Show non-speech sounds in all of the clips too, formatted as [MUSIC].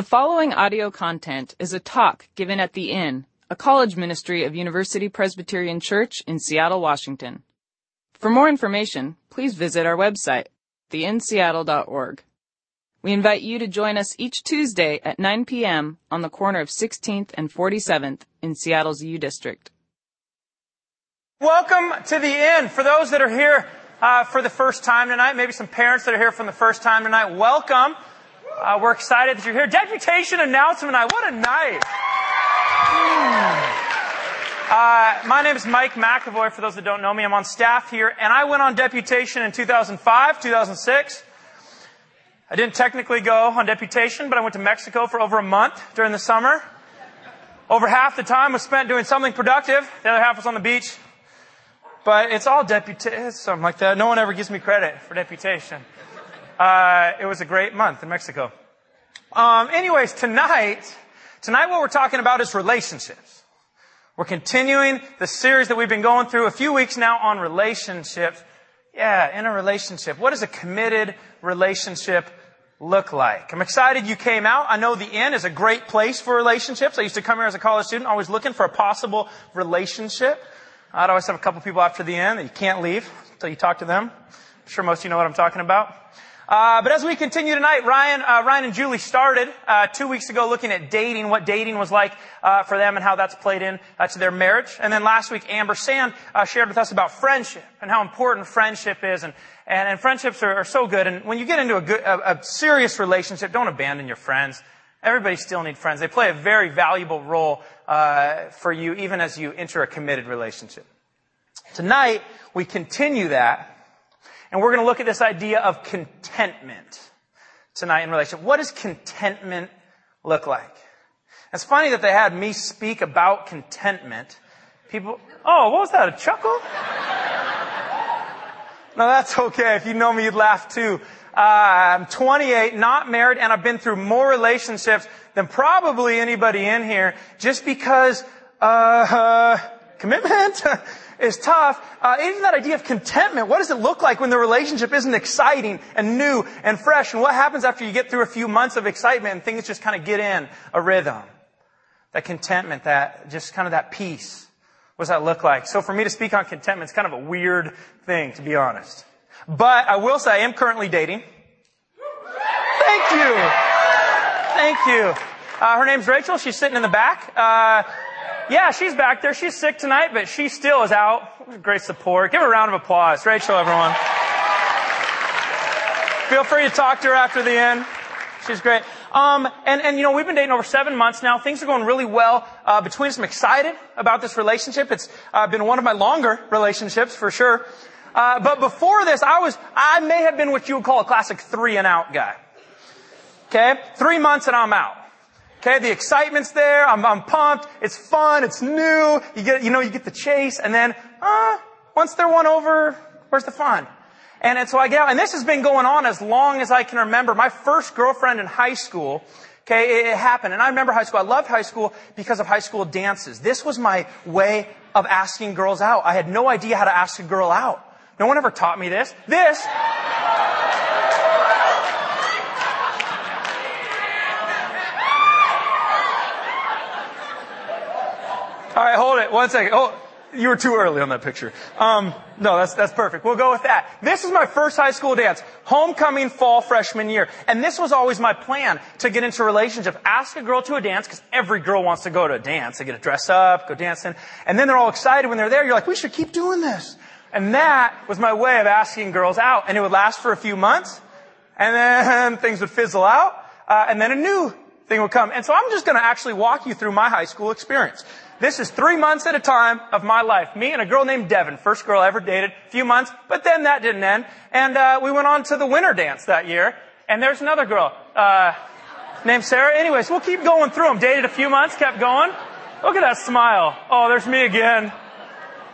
The following audio content is a talk given at The Inn, a college ministry of University Presbyterian Church in Seattle, Washington. For more information, please visit our website, theinnseattle.org. We invite you to join us each Tuesday at 9 p.m. on the corner of 16th and 47th in Seattle's U District. Welcome to the Inn. For those that are here uh, for the first time tonight, maybe some parents that are here for the first time tonight, welcome. Uh, we're excited that you're here. Deputation announcement night. What a night. Uh, my name is Mike McAvoy. For those that don't know me, I'm on staff here, and I went on deputation in 2005, 2006. I didn't technically go on deputation, but I went to Mexico for over a month during the summer. Over half the time was spent doing something productive. The other half was on the beach. But it's all deputation, something like that. No one ever gives me credit for deputation. Uh, it was a great month in Mexico. Um, anyways, tonight, tonight what we're talking about is relationships. We're continuing the series that we've been going through a few weeks now on relationships. Yeah, in a relationship. What does a committed relationship look like? I'm excited you came out. I know the Inn is a great place for relationships. I used to come here as a college student, always looking for a possible relationship. I'd always have a couple people after the Inn that you can't leave until you talk to them. I'm sure most of you know what I'm talking about. Uh, but as we continue tonight, Ryan, uh, Ryan and Julie started uh, two weeks ago looking at dating, what dating was like uh, for them, and how that's played in uh, to their marriage. And then last week, Amber Sand uh, shared with us about friendship and how important friendship is, and and, and friendships are, are, so good. And when you get into a good, a, a serious relationship, don't abandon your friends. Everybody still needs friends. They play a very valuable role for you, even as you enter a committed relationship. Tonight, we continue that and we're going to look at this idea of contentment tonight in relation. What does contentment look like? It's funny that they had me speak about contentment. People, oh, what was that? A chuckle? no, that's okay. If you know me, you'd laugh too. Uh, I'm 28, not married, and I've been through more relationships than probably anybody in here just because, uh, uh commitment. [LAUGHS] is tough. Uh, even that idea of contentment, what does it look like when the relationship isn't exciting and new and fresh? And what happens after you get through a few months of excitement and things just kind of get in a rhythm? That contentment, that, just kind of that peace. What does that look like? So for me to speak on contentment is kind of a weird thing, to be honest. But I will say I am currently dating. Thank you. Thank you. Uh, her name's Rachel. She's sitting in the back. Uh, yeah, she's back there. She's sick tonight, but she still is out. Great support. Give her a round of applause. Rachel, everyone. Feel free to talk to her after the end. She's great. Um, and, and, you know, we've been dating over seven months now. Things are going really well uh, between us. I'm excited about this relationship. It's uh, been one of my longer relationships for sure. Uh, but before this, I was, I may have been what you would call a classic three and out guy. Okay? Three months and I'm out. Okay, the excitement's there. I'm, I'm pumped. It's fun. It's new. You get, you know, you get the chase, and then, uh, once they're won over, where's the fun? And, and so I get out, and this has been going on as long as I can remember. My first girlfriend in high school, okay, it, it happened. And I remember high school. I loved high school because of high school dances. This was my way of asking girls out. I had no idea how to ask a girl out. No one ever taught me this. This All right, hold it. One second. Oh, you were too early on that picture. Um, no, that's that's perfect. We'll go with that. This is my first high school dance, homecoming fall freshman year, and this was always my plan to get into a relationship. Ask a girl to a dance because every girl wants to go to a dance. They get to dress up, go dancing, and then they're all excited when they're there. You're like, we should keep doing this. And that was my way of asking girls out, and it would last for a few months, and then [LAUGHS] things would fizzle out, uh, and then a new thing would come. And so I'm just going to actually walk you through my high school experience. This is three months at a time of my life. Me and a girl named Devin, first girl I ever dated, a few months, but then that didn't end. And uh, we went on to the winter dance that year. And there's another girl uh, named Sarah. Anyways, we'll keep going through them. Dated a few months, kept going. Look at that smile. Oh, there's me again.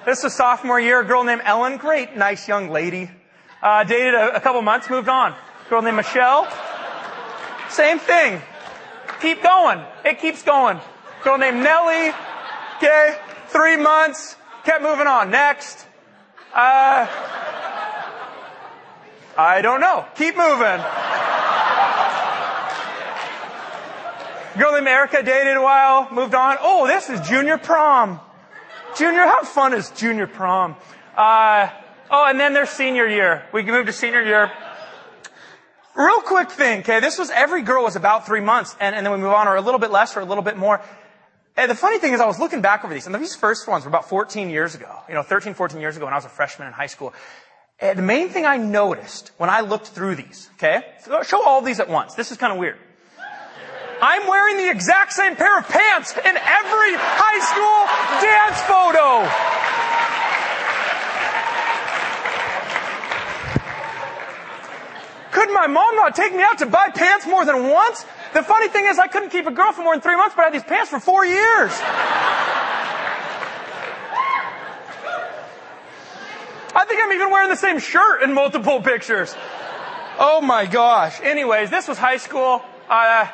This was sophomore year. A girl named Ellen, great, nice young lady. Uh, dated a, a couple months, moved on. Girl named Michelle, same thing. Keep going. It keeps going. Girl named Nellie, Okay? Three months. Kept moving on. Next. Uh, I don't know. Keep moving. Girl named Erica dated a while, moved on. Oh, this is junior prom. Junior, how fun is junior prom? Uh, oh, and then there's senior year. We moved to senior year. Real quick thing, okay? This was every girl was about three months, and, and then we move on, or a little bit less, or a little bit more. And the funny thing is, I was looking back over these, and these first ones were about 14 years ago. You know, 13, 14 years ago when I was a freshman in high school. And the main thing I noticed when I looked through these, okay? So show all these at once. This is kind of weird. I'm wearing the exact same pair of pants in every high school dance photo. Could my mom not take me out to buy pants more than once? The funny thing is I couldn't keep a girl for more than three months, but I had these pants for four years. I think I'm even wearing the same shirt in multiple pictures. Oh my gosh. Anyways, this was high school. Uh,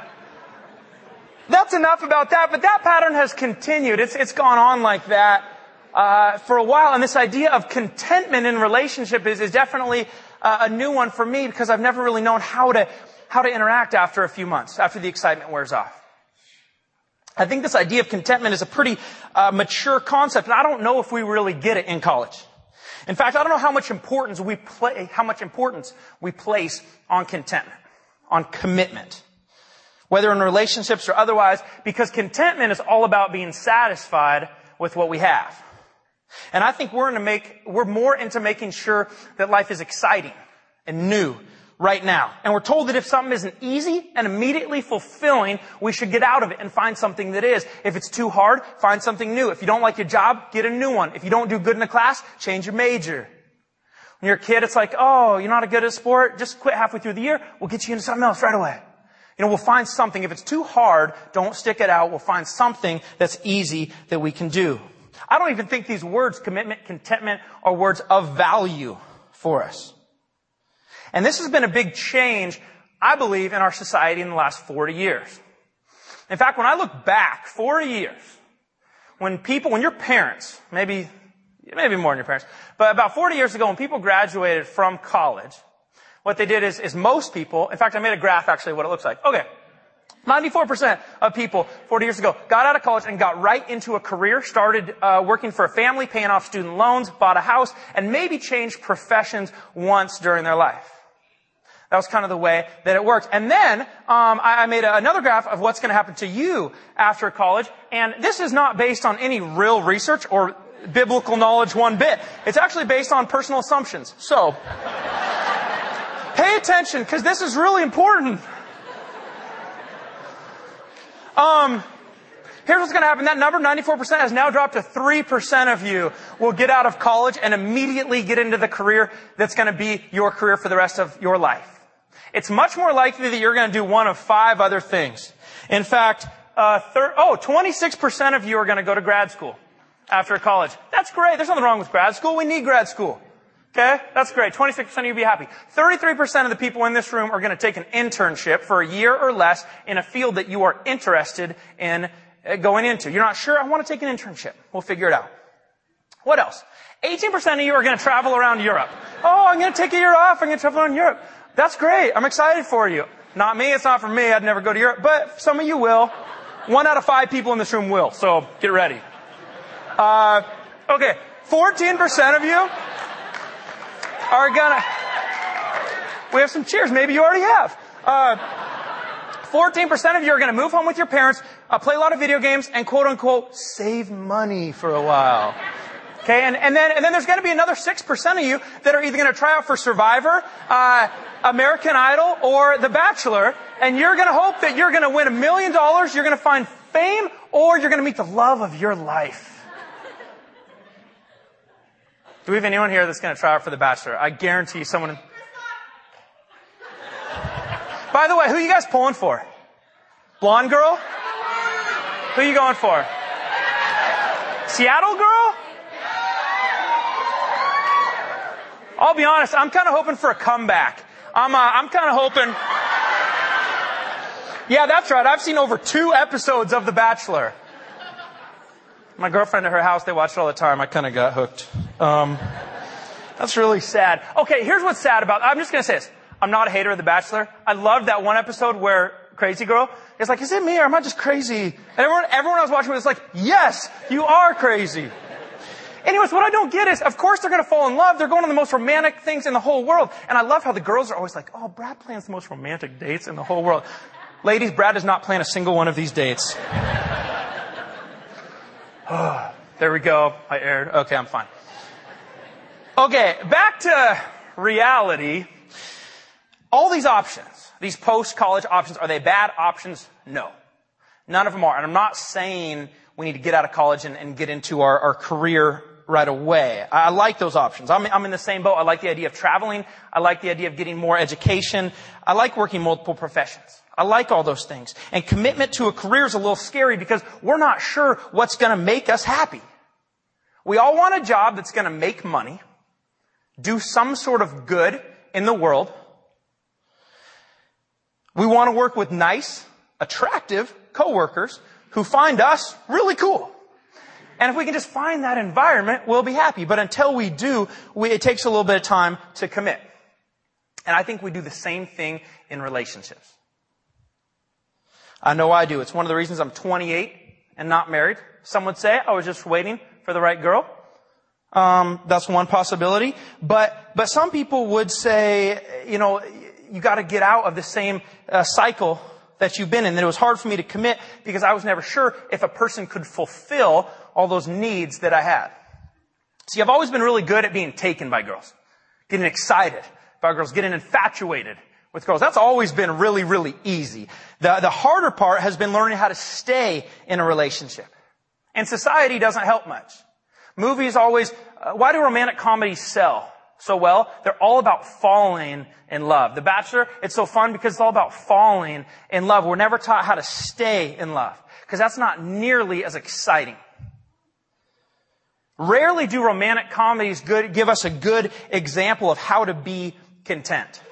that's enough about that, but that pattern has continued. It's, it's gone on like that uh, for a while, and this idea of contentment in relationship is, is definitely uh, a new one for me because I've never really known how to, how to interact after a few months, after the excitement wears off. I think this idea of contentment is a pretty uh, mature concept, and I don't know if we really get it in college. In fact, I don't know how much importance we play, how much importance we place on contentment, on commitment, whether in relationships or otherwise, because contentment is all about being satisfied with what we have. And I think we're into make, we're more into making sure that life is exciting and new right now. And we're told that if something isn't easy and immediately fulfilling, we should get out of it and find something that is. If it's too hard, find something new. If you don't like your job, get a new one. If you don't do good in a class, change your major. When you're a kid, it's like, oh, you're not a good at sport, just quit halfway through the year, we'll get you into something else right away. You know, we'll find something. If it's too hard, don't stick it out. We'll find something that's easy that we can do. I don't even think these words, commitment, contentment, are words of value for us. And this has been a big change, I believe, in our society in the last 40 years. In fact, when I look back 40 years, when people, when your parents, maybe, maybe more than your parents, but about 40 years ago when people graduated from college, what they did is, is most people, in fact, I made a graph actually what it looks like. Okay. 94% of people 40 years ago got out of college and got right into a career, started uh, working for a family, paying off student loans, bought a house, and maybe changed professions once during their life. That was kind of the way that it worked. And then um, I, I, made a, another graph of what's going to happen to you after college. And this is not based on any real research or biblical knowledge one bit. It's actually based on personal assumptions. So, pay attention because this is really important. Um, here's what's going to happen. That number, 94%, has now dropped to 3% of you will get out of college and immediately get into the career that's going to be your career for the rest of your life. It's much more likely that you're going to do one of five other things. In fact, uh, thir- oh, 26% of you are going to go to grad school after college. That's great. There's nothing wrong with grad school. We need grad school. Okay? That's great. 26% of you be happy. 33% of the people in this room are going to take an internship for a year or less in a field that you are interested in uh, going into. You're not sure? I want to take an internship. We'll figure it out. What else? 18% of you are going to travel around Europe. Oh, I'm going to take a year off. I'm going to travel around Europe. That's great. I'm excited for you. Not me. It's not for me. I'd never go to Europe, but some of you will. One out of five people in this room will. So get ready. Uh, okay. 14% of you are gonna, we have some cheers. Maybe you already have. Uh, 14% of you are going to move home with your parents, uh, play a lot of video games, and quote unquote save money for a while. Okay, and, and then and then there's going to be another six percent of you that are either going to try out for Survivor, uh, American Idol, or The Bachelor, and you're going to hope that you're going to win a million dollars, you're going to find fame, or you're going to meet the love of your life. Do we have anyone here that's going to try out for The Bachelor? I guarantee someone. By the way, who are you guys pulling for? Blonde girl? Who are you going for? Seattle girl? I'll be honest, I'm kind of hoping for a comeback. I'm, uh, I'm kind of hoping. Yeah, that's right. I've seen over two episodes of The Bachelor. My girlfriend at her house, they watch it all the time. I kind of got hooked. Um, that's really sad. Okay, here's what's sad about, I'm just gonna say this. I'm not a hater of The Bachelor. I loved that one episode where Crazy Girl, is like, is it me or am I just crazy? And everyone, everyone I was watching was like, yes, you are crazy. Anyways, what I don't get is, of course they're going to fall in love. They're going on the most romantic things in the whole world. And I love how the girls are always like, oh, Brad plans the most romantic dates in the whole world. Ladies, Brad does not plan a single one of these dates. [SIGHS] oh, there we go. I aired. Okay, I'm fine. Okay, back to reality. All these options, these post-college options, are they bad options? No. None of them are. And I'm not saying we need to get out of college and, and get into our, our career right away. I, I like those options. I'm, I'm in the same boat. I like the idea of traveling. I like the idea of getting more education. I like working multiple professions. I like all those things. And commitment to a career is a little scary because we're not sure what's going to make us happy. We all want a job that's going to make money, do some sort of good in the world. We want to work with nice, attractive coworkers who find us really cool. And if we can just find that environment, we'll be happy. But until we do, we, it takes a little bit of time to commit. And I think we do the same thing in relationships. I know I do. It's one of the reasons I'm 28 and not married. Some would say I was just waiting for the right girl. Um, that's one possibility. But but some people would say, you know, you got to get out of the same uh, cycle that you've been in. That it was hard for me to commit because I was never sure if a person could fulfill all those needs that I had. See, I've always been really good at being taken by girls, getting excited by girls, getting infatuated with girls. That's always been really, really easy. The, the harder part has been learning how to stay in a relationship. And society doesn't help much. Movies always, uh, why do romantic comedies sell so well? They're all about falling in love. The Bachelor, it's so fun because it's all about falling in love. We're never taught how to stay in love because that's not nearly as exciting. Rarely do romantic comedies good, give us a good example of how to be content.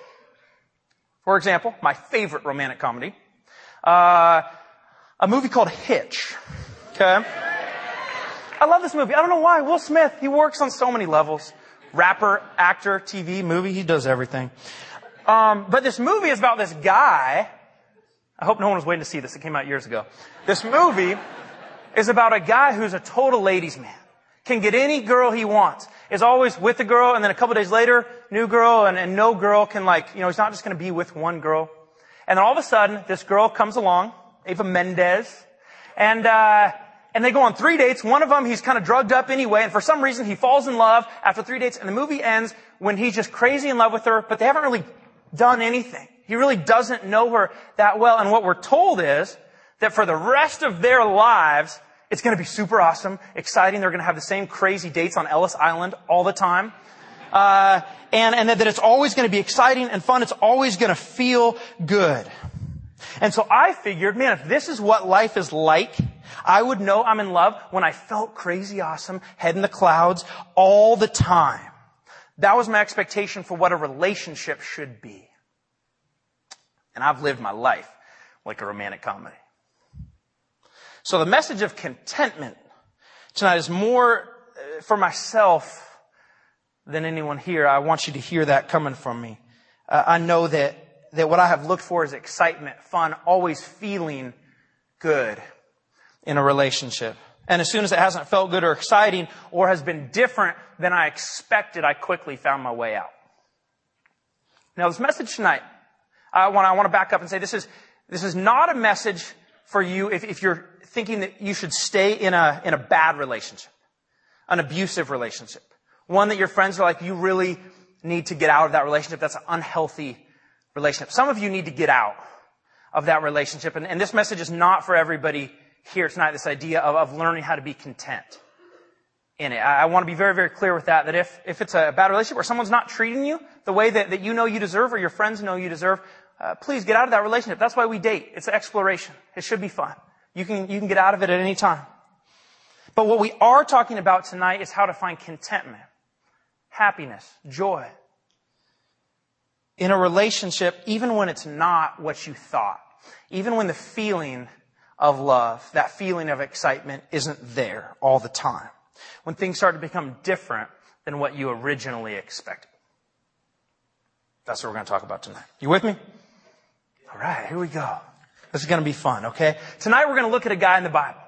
For example, my favorite romantic comedy, uh, a movie called Hitch. Okay? I love this movie. I don't know why. Will Smith, he works on so many levels. Rapper, actor, TV, movie, he does everything. Um, but this movie is about this guy. I hope no one was waiting to see this. It came out years ago. This movie is about a guy who's a total ladies man. Can get any girl he wants. Is always with the girl and then a couple days later, new girl and, and no girl can like, you know, he's not just to be with one girl. And then all of a sudden, this girl comes along, Eva Mendes, and, uh, and they go on three dates. One of them, he's kind of drugged up anyway, and for some reason, he falls in love after three dates, and the movie ends when he's just crazy in love with her, but they haven't really done anything. He really doesn't know her that well, and what we're told is that for the rest of their lives, it's going to be super awesome, exciting. They're going to have the same crazy dates on Ellis Island all the time. Uh, and, and that it's always going to be exciting and fun. It's always going to feel good. And so I figured, man, if this is what life is like, I would know I'm in love when I felt crazy awesome, head in the clouds all the time. That was my expectation for what a relationship should be. And I've lived my life like a romantic comedy. So the message of contentment tonight is more uh, for myself than anyone here. I want you to hear that coming from me. Uh, I know that, that what I have looked for is excitement, fun, always feeling good in a relationship. And as soon as it hasn't felt good or exciting or has been different than I expected, I quickly found my way out. Now this message tonight, I want, I want to back up and say this is, this is not a message for you if, if you're thinking that you should stay in a, in a bad relationship, an abusive relationship, one that your friends are like, you really need to get out of that relationship. That's an unhealthy relationship. Some of you need to get out of that relationship. And, and this message is not for everybody here tonight, this idea of, of learning how to be content in it. I, I want to be very, very clear with that, that if, if it's a bad relationship where someone's not treating you the way that, that you know you deserve or your friends know you deserve, uh, please get out of that relationship. That's why we date. It's an exploration. It should be fun. You can, you can get out of it at any time. But what we are talking about tonight is how to find contentment, happiness, joy in a relationship, even when it's not what you thought. Even when the feeling of love, that feeling of excitement isn't there all the time. When things start to become different than what you originally expected. That's what we're going to talk about tonight. You with me? All right, here we go. This is going to be fun, okay? Tonight we're going to look at a guy in the Bible.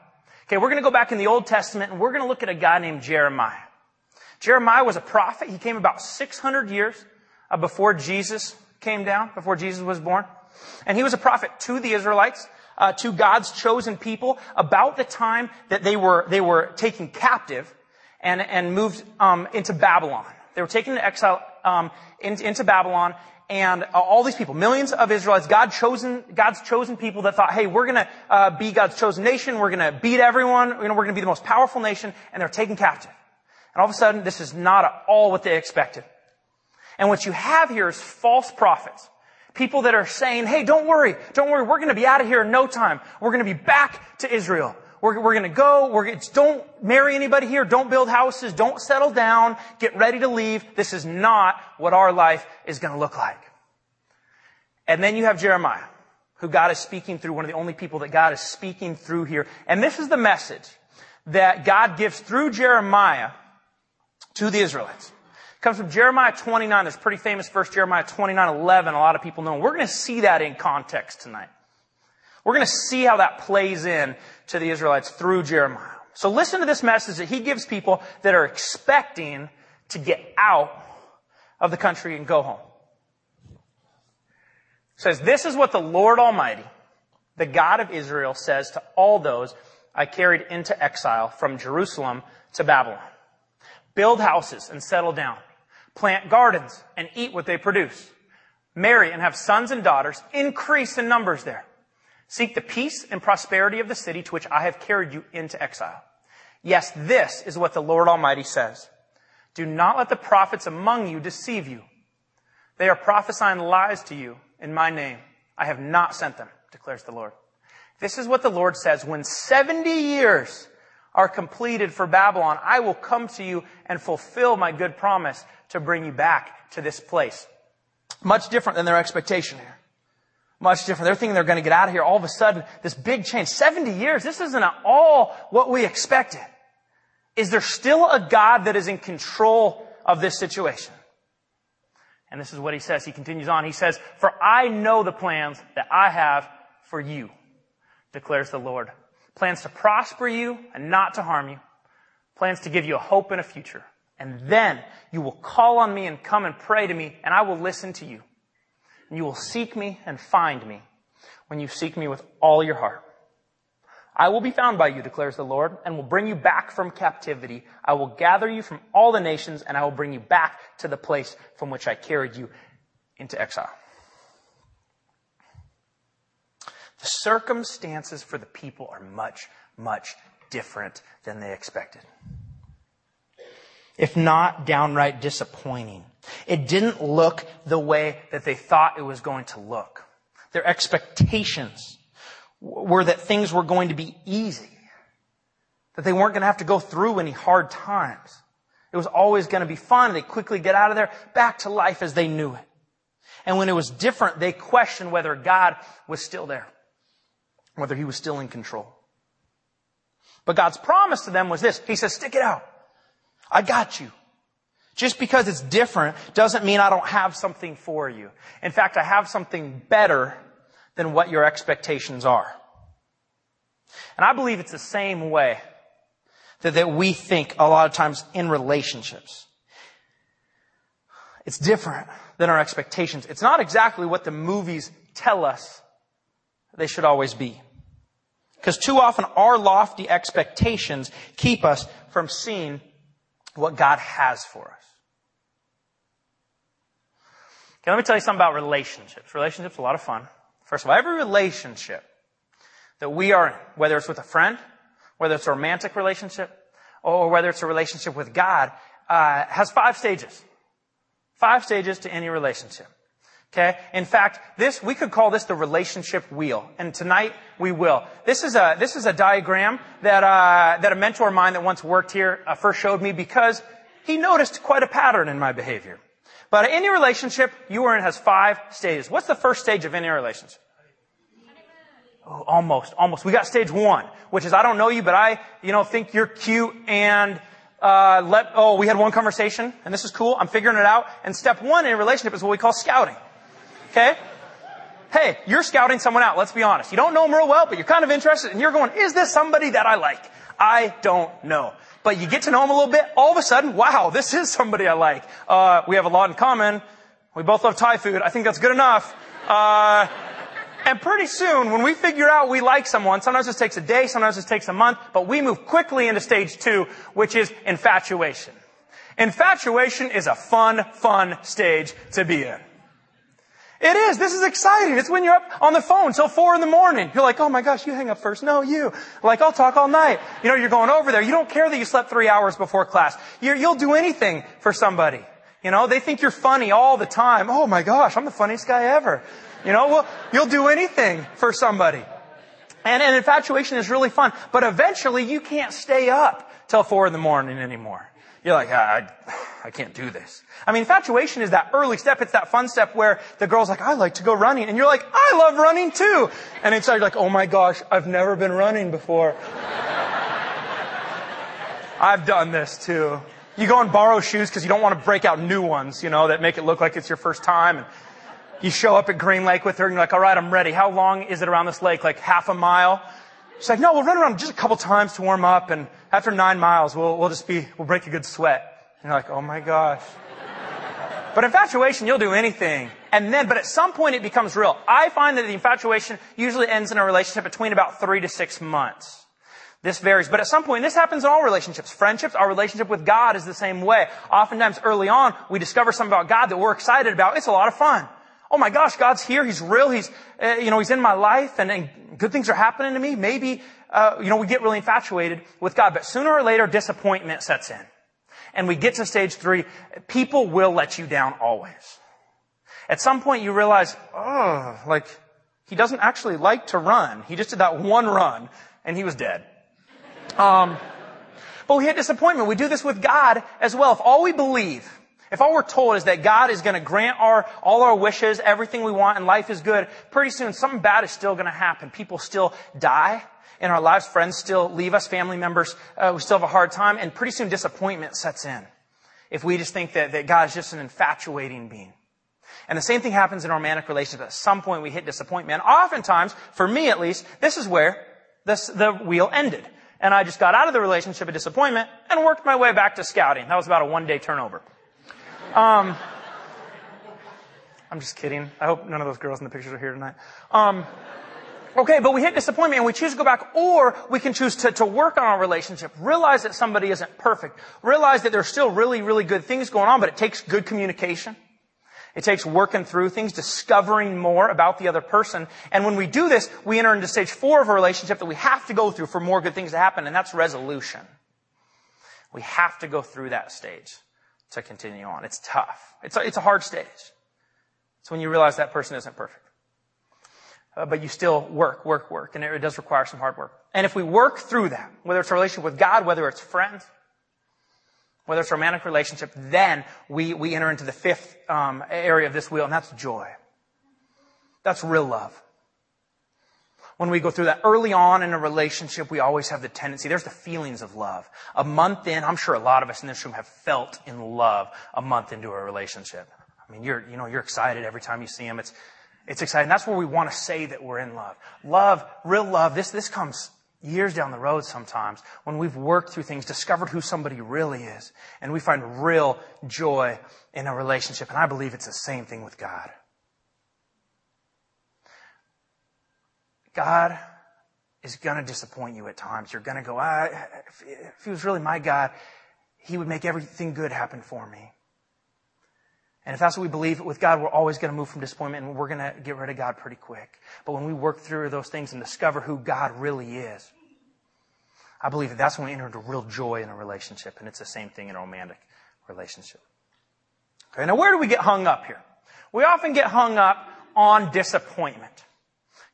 Okay, we're going to go back in the Old Testament and we're going to look at a guy named Jeremiah. Jeremiah was a prophet. He came about 600 years uh, before Jesus came down, before Jesus was born. And he was a prophet to the Israelites, uh, to God's chosen people about the time that they were, they were taken captive and, and moved um, into Babylon. They were taken into exile um, in, into Babylon and uh, all these people, millions of Israelites, God chosen, God's chosen people that thought, hey, we're gonna uh, be God's chosen nation, we're gonna beat everyone, you know, we're gonna be the most powerful nation, and they're taken captive. And all of a sudden, this is not at all what they expected. And what you have here is false prophets. People that are saying, hey, don't worry, don't worry, we're gonna be out of here in no time. We're gonna be back to Israel. We're, we're gonna go, we're, don't marry anybody here, don't build houses, don't settle down, get ready to leave. This is not what our life is gonna look like. And then you have Jeremiah, who God is speaking through, one of the only people that God is speaking through here. And this is the message that God gives through Jeremiah to the Israelites. It comes from Jeremiah 29. There's pretty famous verse, Jeremiah 29, 11. A lot of people know. We're going to see that in context tonight. We're going to see how that plays in to the Israelites through Jeremiah. So listen to this message that he gives people that are expecting to get out of the country and go home. It says, this is what the Lord Almighty, the God of Israel says to all those I carried into exile from Jerusalem to Babylon. Build houses and settle down. Plant gardens and eat what they produce. Marry and have sons and daughters. Increase in numbers there. Seek the peace and prosperity of the city to which I have carried you into exile. Yes, this is what the Lord Almighty says. Do not let the prophets among you deceive you. They are prophesying lies to you in my name. I have not sent them, declares the Lord. This is what the Lord says. When 70 years are completed for Babylon, I will come to you and fulfill my good promise to bring you back to this place. Much different than their expectation here. Much different. They're thinking they're going to get out of here. All of a sudden, this big change. 70 years. This isn't at all what we expected. Is there still a God that is in control of this situation? And this is what he says. He continues on. He says, For I know the plans that I have for you, declares the Lord plans to prosper you and not to harm you, plans to give you a hope and a future. And then you will call on me and come and pray to me, and I will listen to you. You will seek me and find me when you seek me with all your heart. I will be found by you, declares the Lord, and will bring you back from captivity. I will gather you from all the nations, and I will bring you back to the place from which I carried you into exile. The circumstances for the people are much, much different than they expected. If not downright disappointing. It didn't look the way that they thought it was going to look. Their expectations were that things were going to be easy. That they weren't going to have to go through any hard times. It was always going to be fun. They quickly get out of there, back to life as they knew it. And when it was different, they questioned whether God was still there whether he was still in control. But God's promise to them was this. He says, stick it out. I got you. Just because it's different doesn't mean I don't have something for you. In fact, I have something better than what your expectations are. And I believe it's the same way that, that we think a lot of times in relationships. It's different than our expectations. It's not exactly what the movies tell us they should always be. Because too often our lofty expectations keep us from seeing what God has for us. Okay, let me tell you something about relationships. Relationships are a lot of fun. First of all, every relationship that we are in, whether it's with a friend, whether it's a romantic relationship, or whether it's a relationship with God, uh, has five stages. Five stages to any relationship. Okay? In fact, this, we could call this the relationship wheel. And tonight we will. This is a, this is a diagram that, uh, that a mentor of mine that once worked here uh, first showed me because he noticed quite a pattern in my behavior. But any relationship you are in has five stages. What's the first stage of any relationship? Oh, almost, almost. We got stage one, which is I don't know you, but I, you know, think you're cute and uh, let, oh, we had one conversation and this is cool. I'm figuring it out. And step one in a relationship is what we call scouting. Okay? hey, you're scouting someone out. Let's be honest. You don't know them real well, but you're kind of interested and you're going, is this somebody that I like? I don't know. But you get to know them a little bit. All of a sudden, wow, this is somebody I like. Uh, we have a lot in common. We both love Thai food. I think that's good enough. Uh, and pretty soon, when we figure out we like someone, sometimes this takes a day, sometimes this takes a month, but we move quickly into stage two, which is infatuation. Infatuation is a fun, fun stage to be in. It is. This is exciting. It's when you're up on the phone till four in the morning. You're like, oh my gosh, you hang up first. No, you. Like, I'll talk all night. You know, you're going over there. You don't care that you slept three hours before class. you will do anything for somebody. You know, they think you're funny all the time. Oh my gosh, I'm the funniest guy ever. You know, well, you'll do anything for somebody. And, and infatuation is really fun. But eventually you can't stay up till four in the morning anymore. You're like, ah, I, I can't do this. I mean, infatuation is that early step. It's that fun step where the girl's like, I like to go running. And you're like, I love running too. And you're like, oh my gosh, I've never been running before. [LAUGHS] I've done this too. You go and borrow shoes because you don't want to break out new ones, you know, that make it look like it's your first time. And you show up at Green Lake with her and you're like, all right, I'm ready. How long is it around this lake? Like half a mile? She's like, no, we'll run around just a couple times to warm up. And after nine miles, we'll, we'll just be, we'll break a good sweat. And you're like, oh my gosh. But infatuation, you'll do anything. And then, but at some point it becomes real. I find that the infatuation usually ends in a relationship between about three to six months. This varies, but at some point, this happens in all relationships. Friendships, our relationship with God is the same way. Oftentimes early on, we discover something about God that we're excited about. It's a lot of fun oh my gosh, God's here. He's real. He's, uh, you know, He's in my life and, and good things are happening to me. Maybe, uh, you know, we get really infatuated with God, but sooner or later disappointment sets in. And we get to stage three. People will let you down always. At some point you realize, oh, like, he doesn't actually like to run. He just did that one run and he was dead. Um, but we hit disappointment. We do this with God as well. If all we believe if all we're told is that God is going to grant our, all our wishes, everything we want, and life is good, pretty soon something bad is still going to happen. People still die in our lives. Friends still leave us. Family members, uh, we still have a hard time. And pretty soon disappointment sets in. If we just think that, that God is just an infatuating being. And the same thing happens in romantic relationships. At some point we hit disappointment. And oftentimes, for me at least, this is where this, the wheel ended. And I just got out of the relationship of disappointment and worked my way back to scouting. That was about a one day turnover. Um, I'm just kidding. I hope none of those girls in the pictures are here tonight. Um, okay, but we hit disappointment and we choose to go back, or we can choose to, to work on our relationship. Realize that somebody isn't perfect. Realize that there's still really, really good things going on, but it takes good communication. It takes working through things, discovering more about the other person. And when we do this, we enter into stage four of a relationship that we have to go through for more good things to happen, and that's resolution. We have to go through that stage to continue on. It's tough. It's a, it's a hard stage. It's when you realize that person isn't perfect. Uh, but you still work, work, work, and it, it does require some hard work. And if we work through that, whether it's a relationship with God, whether it's friends, whether it's a romantic relationship, then we, we enter into the fifth um, area of this wheel, and that's joy. That's real love when we go through that early on in a relationship, we always have the tendency, there's the feelings of love. A month in, I'm sure a lot of us in this room have felt in love a month into a relationship. I mean, you're, you know, you're excited every time you see them. It's, it's exciting. That's where we want to say that we're in love. Love, real love, this, this comes years down the road sometimes when we've worked through things, discovered who somebody really is, and we find real joy in a relationship. And I believe it's the same thing with God. God is going to disappoint you at times. You're going to go, ah, if he was really my God, he would make everything good happen for me. And if that's what we believe with God, we're always going to move from disappointment and we're going to get rid of God pretty quick. But when we work through those things and discover who God really is, I believe that that's when we enter into real joy in a relationship. And it's the same thing in a romantic relationship. Okay, now where do we get hung up here? We often get hung up on disappointment.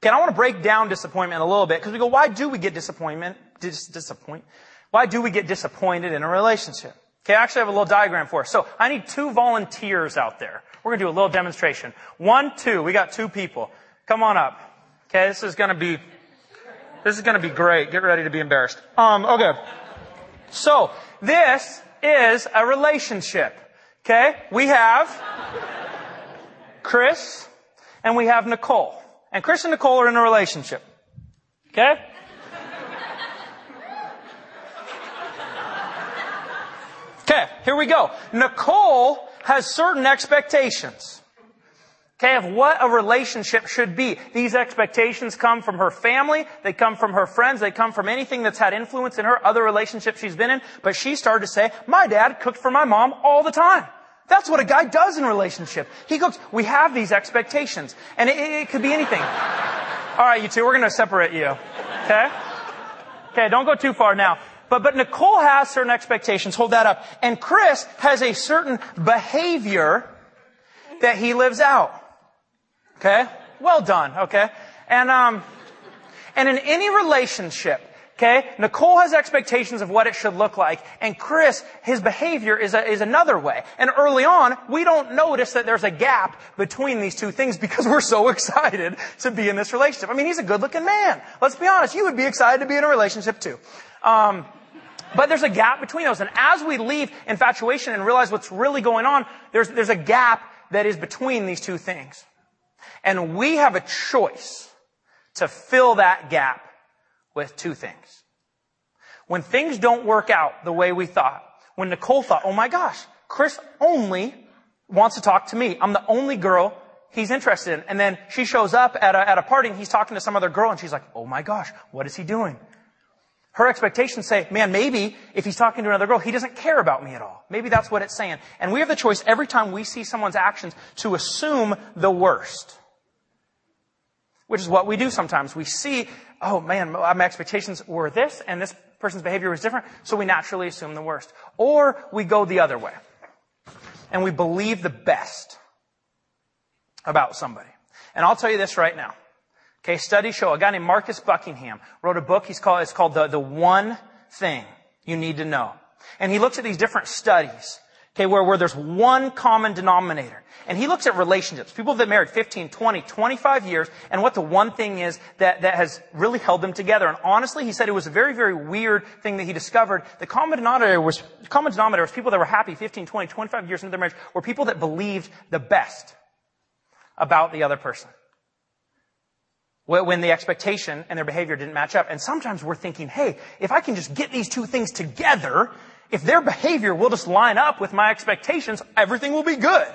Okay, I want to break down disappointment a little bit because we go, why do we get disappointment? Dis- disappoint? Why do we get disappointed in a relationship? Okay, I actually have a little diagram for us. So I need two volunteers out there. We're going to do a little demonstration. One, two. We got two people. Come on up. Okay, this is going to be, this is going to be great. Get ready to be embarrassed. Um, okay. So this is a relationship. Okay, we have Chris and we have Nicole. And Chris and Nicole are in a relationship. Okay? Okay, here we go. Nicole has certain expectations. Okay, of what a relationship should be. These expectations come from her family, they come from her friends, they come from anything that's had influence in her, other relationships she's been in, but she started to say, my dad cooked for my mom all the time. That's what a guy does in a relationship. He cooks. We have these expectations. And it, it could be anything. Alright, you two, we're gonna separate you. Okay? Okay, don't go too far now. But, but Nicole has certain expectations. Hold that up. And Chris has a certain behavior that he lives out. Okay? Well done. Okay? And, um, and in any relationship, okay, Nicole has expectations of what it should look like, and Chris, his behavior is, a, is another way. And early on, we don't notice that there's a gap between these two things because we're so [LAUGHS] excited to be in this relationship. I mean, he's a good looking man. Let's be honest. You would be excited to be in a relationship too. Um, but there's a gap between those. And as we leave infatuation and realize what's really going on, there's, there's a gap that is between these two things. And we have a choice to fill that gap with two things. When things don't work out the way we thought, when Nicole thought, oh my gosh, Chris only wants to talk to me. I'm the only girl he's interested in. And then she shows up at a, at a party and he's talking to some other girl and she's like, oh my gosh, what is he doing? Her expectations say, man, maybe if he's talking to another girl, he doesn't care about me at all. Maybe that's what it's saying. And we have the choice every time we see someone's actions to assume the worst. Which is what we do sometimes. We see, oh man, my expectations were this and this person's behavior was different, so we naturally assume the worst. Or we go the other way. And we believe the best about somebody. And I'll tell you this right now. Okay, studies show a guy named Marcus Buckingham wrote a book. He's called, it's called the, the One Thing You Need to Know. And he looks at these different studies Okay, where, where there's one common denominator. And he looks at relationships, people that married 15, 20, 25 years, and what the one thing is that, that has really held them together. And honestly, he said it was a very, very weird thing that he discovered. The common denominator was, common denominator was people that were happy 15, 20, 25 years into their marriage were people that believed the best about the other person. When the expectation and their behavior didn't match up. And sometimes we're thinking, hey, if I can just get these two things together, if their behavior will just line up with my expectations, everything will be good.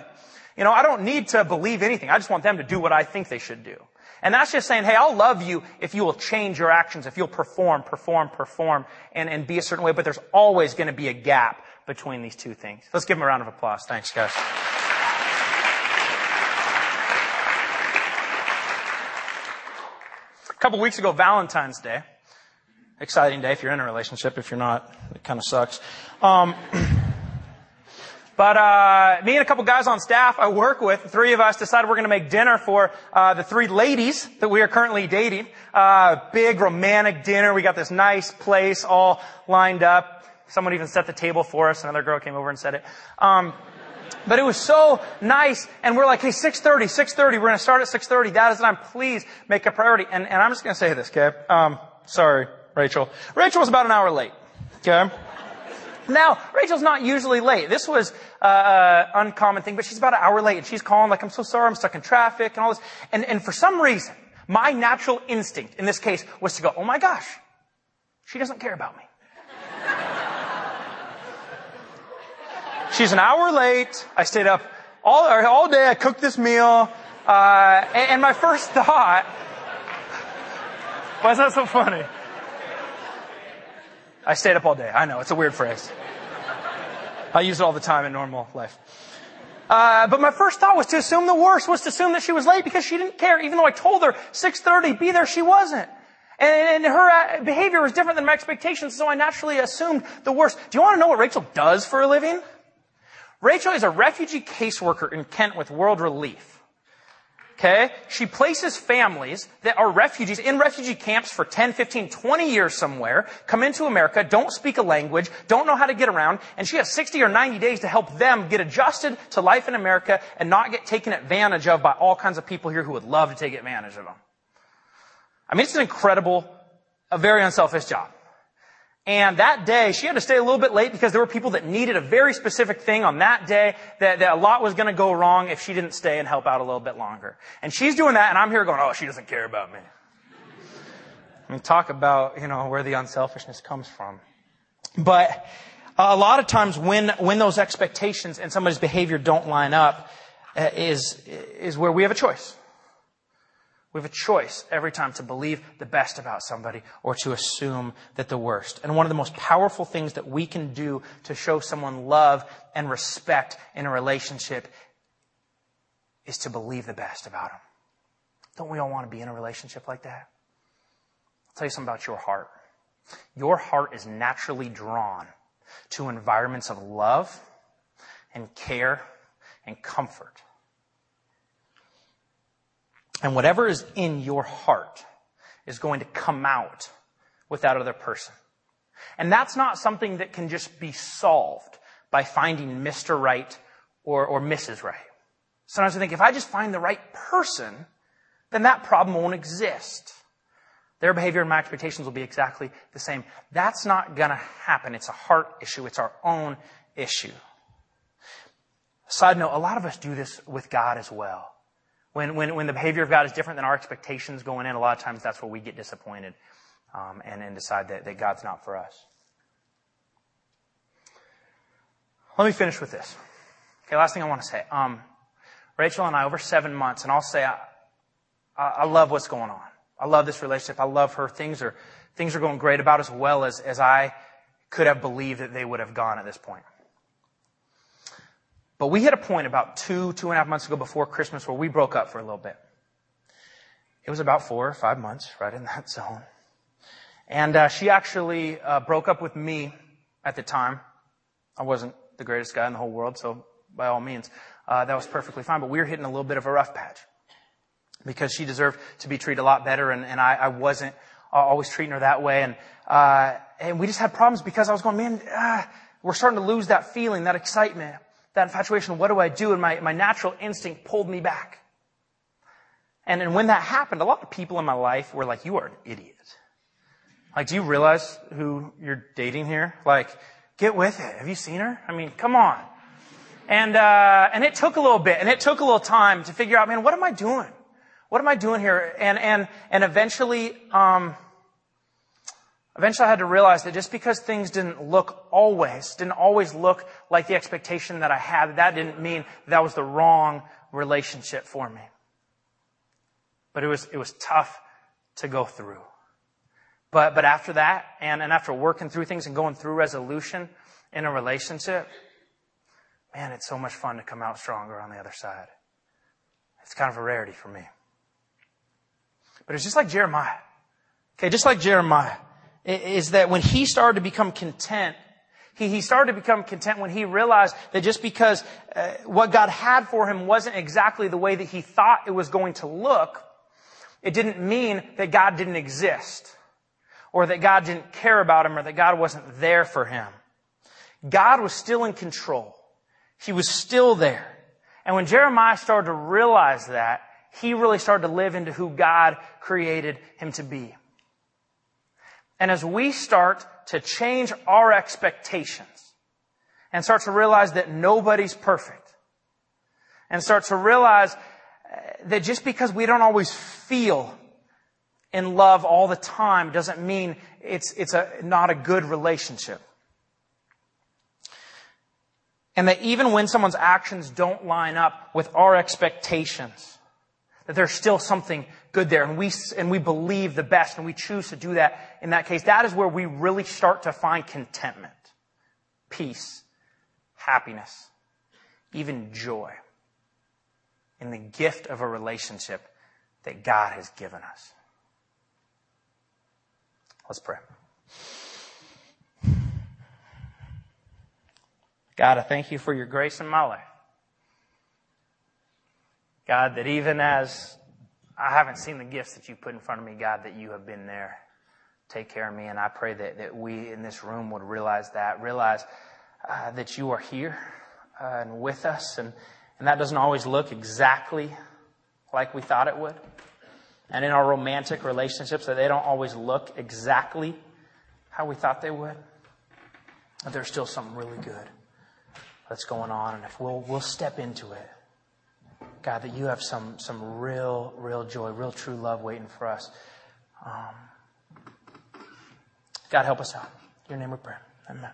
You know, I don't need to believe anything. I just want them to do what I think they should do. And that's just saying, hey, I'll love you if you will change your actions, if you'll perform, perform, perform, and, and be a certain way. But there's always going to be a gap between these two things. Let's give them a round of applause. Thanks, guys. Couple weeks ago, Valentine's Day, exciting day if you're in a relationship. If you're not, it kind of sucks. Um, [CLEARS THROAT] but uh, me and a couple guys on staff I work with, three of us decided we're going to make dinner for uh, the three ladies that we are currently dating. Uh, big romantic dinner. We got this nice place all lined up. Someone even set the table for us. Another girl came over and set it. Um, but it was so nice, and we're like, hey, 6.30, 6.30, we're gonna start at 6.30. That is time. Please make a priority. And, and I'm just gonna say this, okay? Um, sorry. Rachel. Rachel was about an hour late. Okay? Now, Rachel's not usually late. This was uh, uh, uncommon thing, but she's about an hour late, and she's calling like, "I'm so sorry, I'm stuck in traffic," and all this. And, and for some reason, my natural instinct in this case was to go, "Oh my gosh, she doesn't care about me." She's an hour late. I stayed up all all day. I cooked this meal, uh, and, and my first [LAUGHS] thought. Why is that so funny? I stayed up all day. I know, it's a weird phrase. I use it all the time in normal life. Uh, but my first thought was to assume the worst, was to assume that she was late because she didn't care. Even though I told her 6.30, be there, she wasn't. And, and her uh, behavior was different than my expectations, so I naturally assumed the worst. Do you want to know what Rachel does for a living? Rachel is a refugee caseworker in Kent with World Relief. Okay? She places families that are refugees in refugee camps for 10, 15, 20 years somewhere, come into America, don't speak a language, don't know how to get around, and she has 60 or 90 days to help them get adjusted to life in America and not get taken advantage of by all kinds of people here who would love to take advantage of them. I mean, it's an incredible, a very unselfish job. And that day, she had to stay a little bit late because there were people that needed a very specific thing on that day that, that a lot was going to go wrong if she didn't stay and help out a little bit longer. And she's doing that and I'm here going, oh, she doesn't care about me. And talk about, you know, where the unselfishness comes from. But a lot of times when, when those expectations and somebody's behavior don't line up uh, is, is where we have a choice. We have a choice every time to believe the best about somebody or to assume that the worst. And one of the most powerful things that we can do to show someone love and respect in a relationship is to believe the best about them. Don't we all want to be in a relationship like that? I'll tell you something about your heart. Your heart is naturally drawn to environments of love and care and comfort. And whatever is in your heart is going to come out with that other person. And that's not something that can just be solved by finding Mr. Right or, or Mrs. Right. Sometimes I think if I just find the right person, then that problem won't exist. Their behavior and my expectations will be exactly the same. That's not gonna happen. It's a heart issue. It's our own issue. Side note, a lot of us do this with God as well. When, when, when the behavior of God is different than our expectations going in, a lot of times that's where we get disappointed um, and, and decide that, that God's not for us. Let me finish with this. Okay, last thing I want to say. Um, Rachel and I, over seven months, and I'll say I, I love what's going on. I love this relationship. I love her. Things are, things are going great about as well as, as I could have believed that they would have gone at this point. But we hit a point about two, two and a half months ago before Christmas where we broke up for a little bit. It was about four or five months, right in that [LAUGHS] zone. And uh, she actually uh, broke up with me at the time. I wasn't the greatest guy in the whole world, so by all means, uh, that was perfectly fine. But we were hitting a little bit of a rough patch because she deserved to be treated a lot better, and, and I, I, wasn't always treating her that way. And uh, and we just had problems because I was going, man, ah, we're starting to lose that feeling, that excitement that infatuation, what do I do? And my, my natural instinct pulled me back. And, and when that happened, a lot of people in my life were like, you are an idiot. Like, do you realize who you're dating here? Like, get with it. Have you seen her? I mean, come on. And, uh, and it took a little bit, and it took a little time to figure out, man, what am I doing? What am I doing here? And, and, and eventually, um, Eventually I had to realize that just because things didn't look always, didn't always look like the expectation that I had, that didn't mean that was the wrong relationship for me. But it was, it was tough to go through. But, but after that, and, and after working through things and going through resolution in a relationship, man, it's so much fun to come out stronger on the other side. It's kind of a rarity for me. But it's just like Jeremiah. Okay, just like Jeremiah is that when he started to become content, he, he started to become content when he realized that just because uh, what God had for him wasn't exactly the way that he thought it was going to look, it didn't mean that God didn't exist or that God didn't care about him or that God wasn't there for him. God was still in control. He was still there. And when Jeremiah started to realize that, he really started to live into who God created him to be. And as we start to change our expectations and start to realize that nobody's perfect and start to realize uh, that just because we don't always feel in love all the time doesn't mean it's, it's a, not a good relationship. And that even when someone's actions don't line up with our expectations, that there's still something good there and we, and we believe the best and we choose to do that in that case, that is where we really start to find contentment, peace, happiness, even joy in the gift of a relationship that God has given us. Let's pray. God, I thank you for your grace in my life. God, that even as I haven't seen the gifts that you put in front of me, God, that you have been there. Take care of me. And I pray that, that we in this room would realize that, realize uh, that you are here uh, and with us. And, and that doesn't always look exactly like we thought it would. And in our romantic relationships, that they don't always look exactly how we thought they would. But there's still something really good that's going on, and if we'll we'll step into it, God, that you have some some real real joy, real true love waiting for us. Um, God, help us out. Your name we pray. Amen.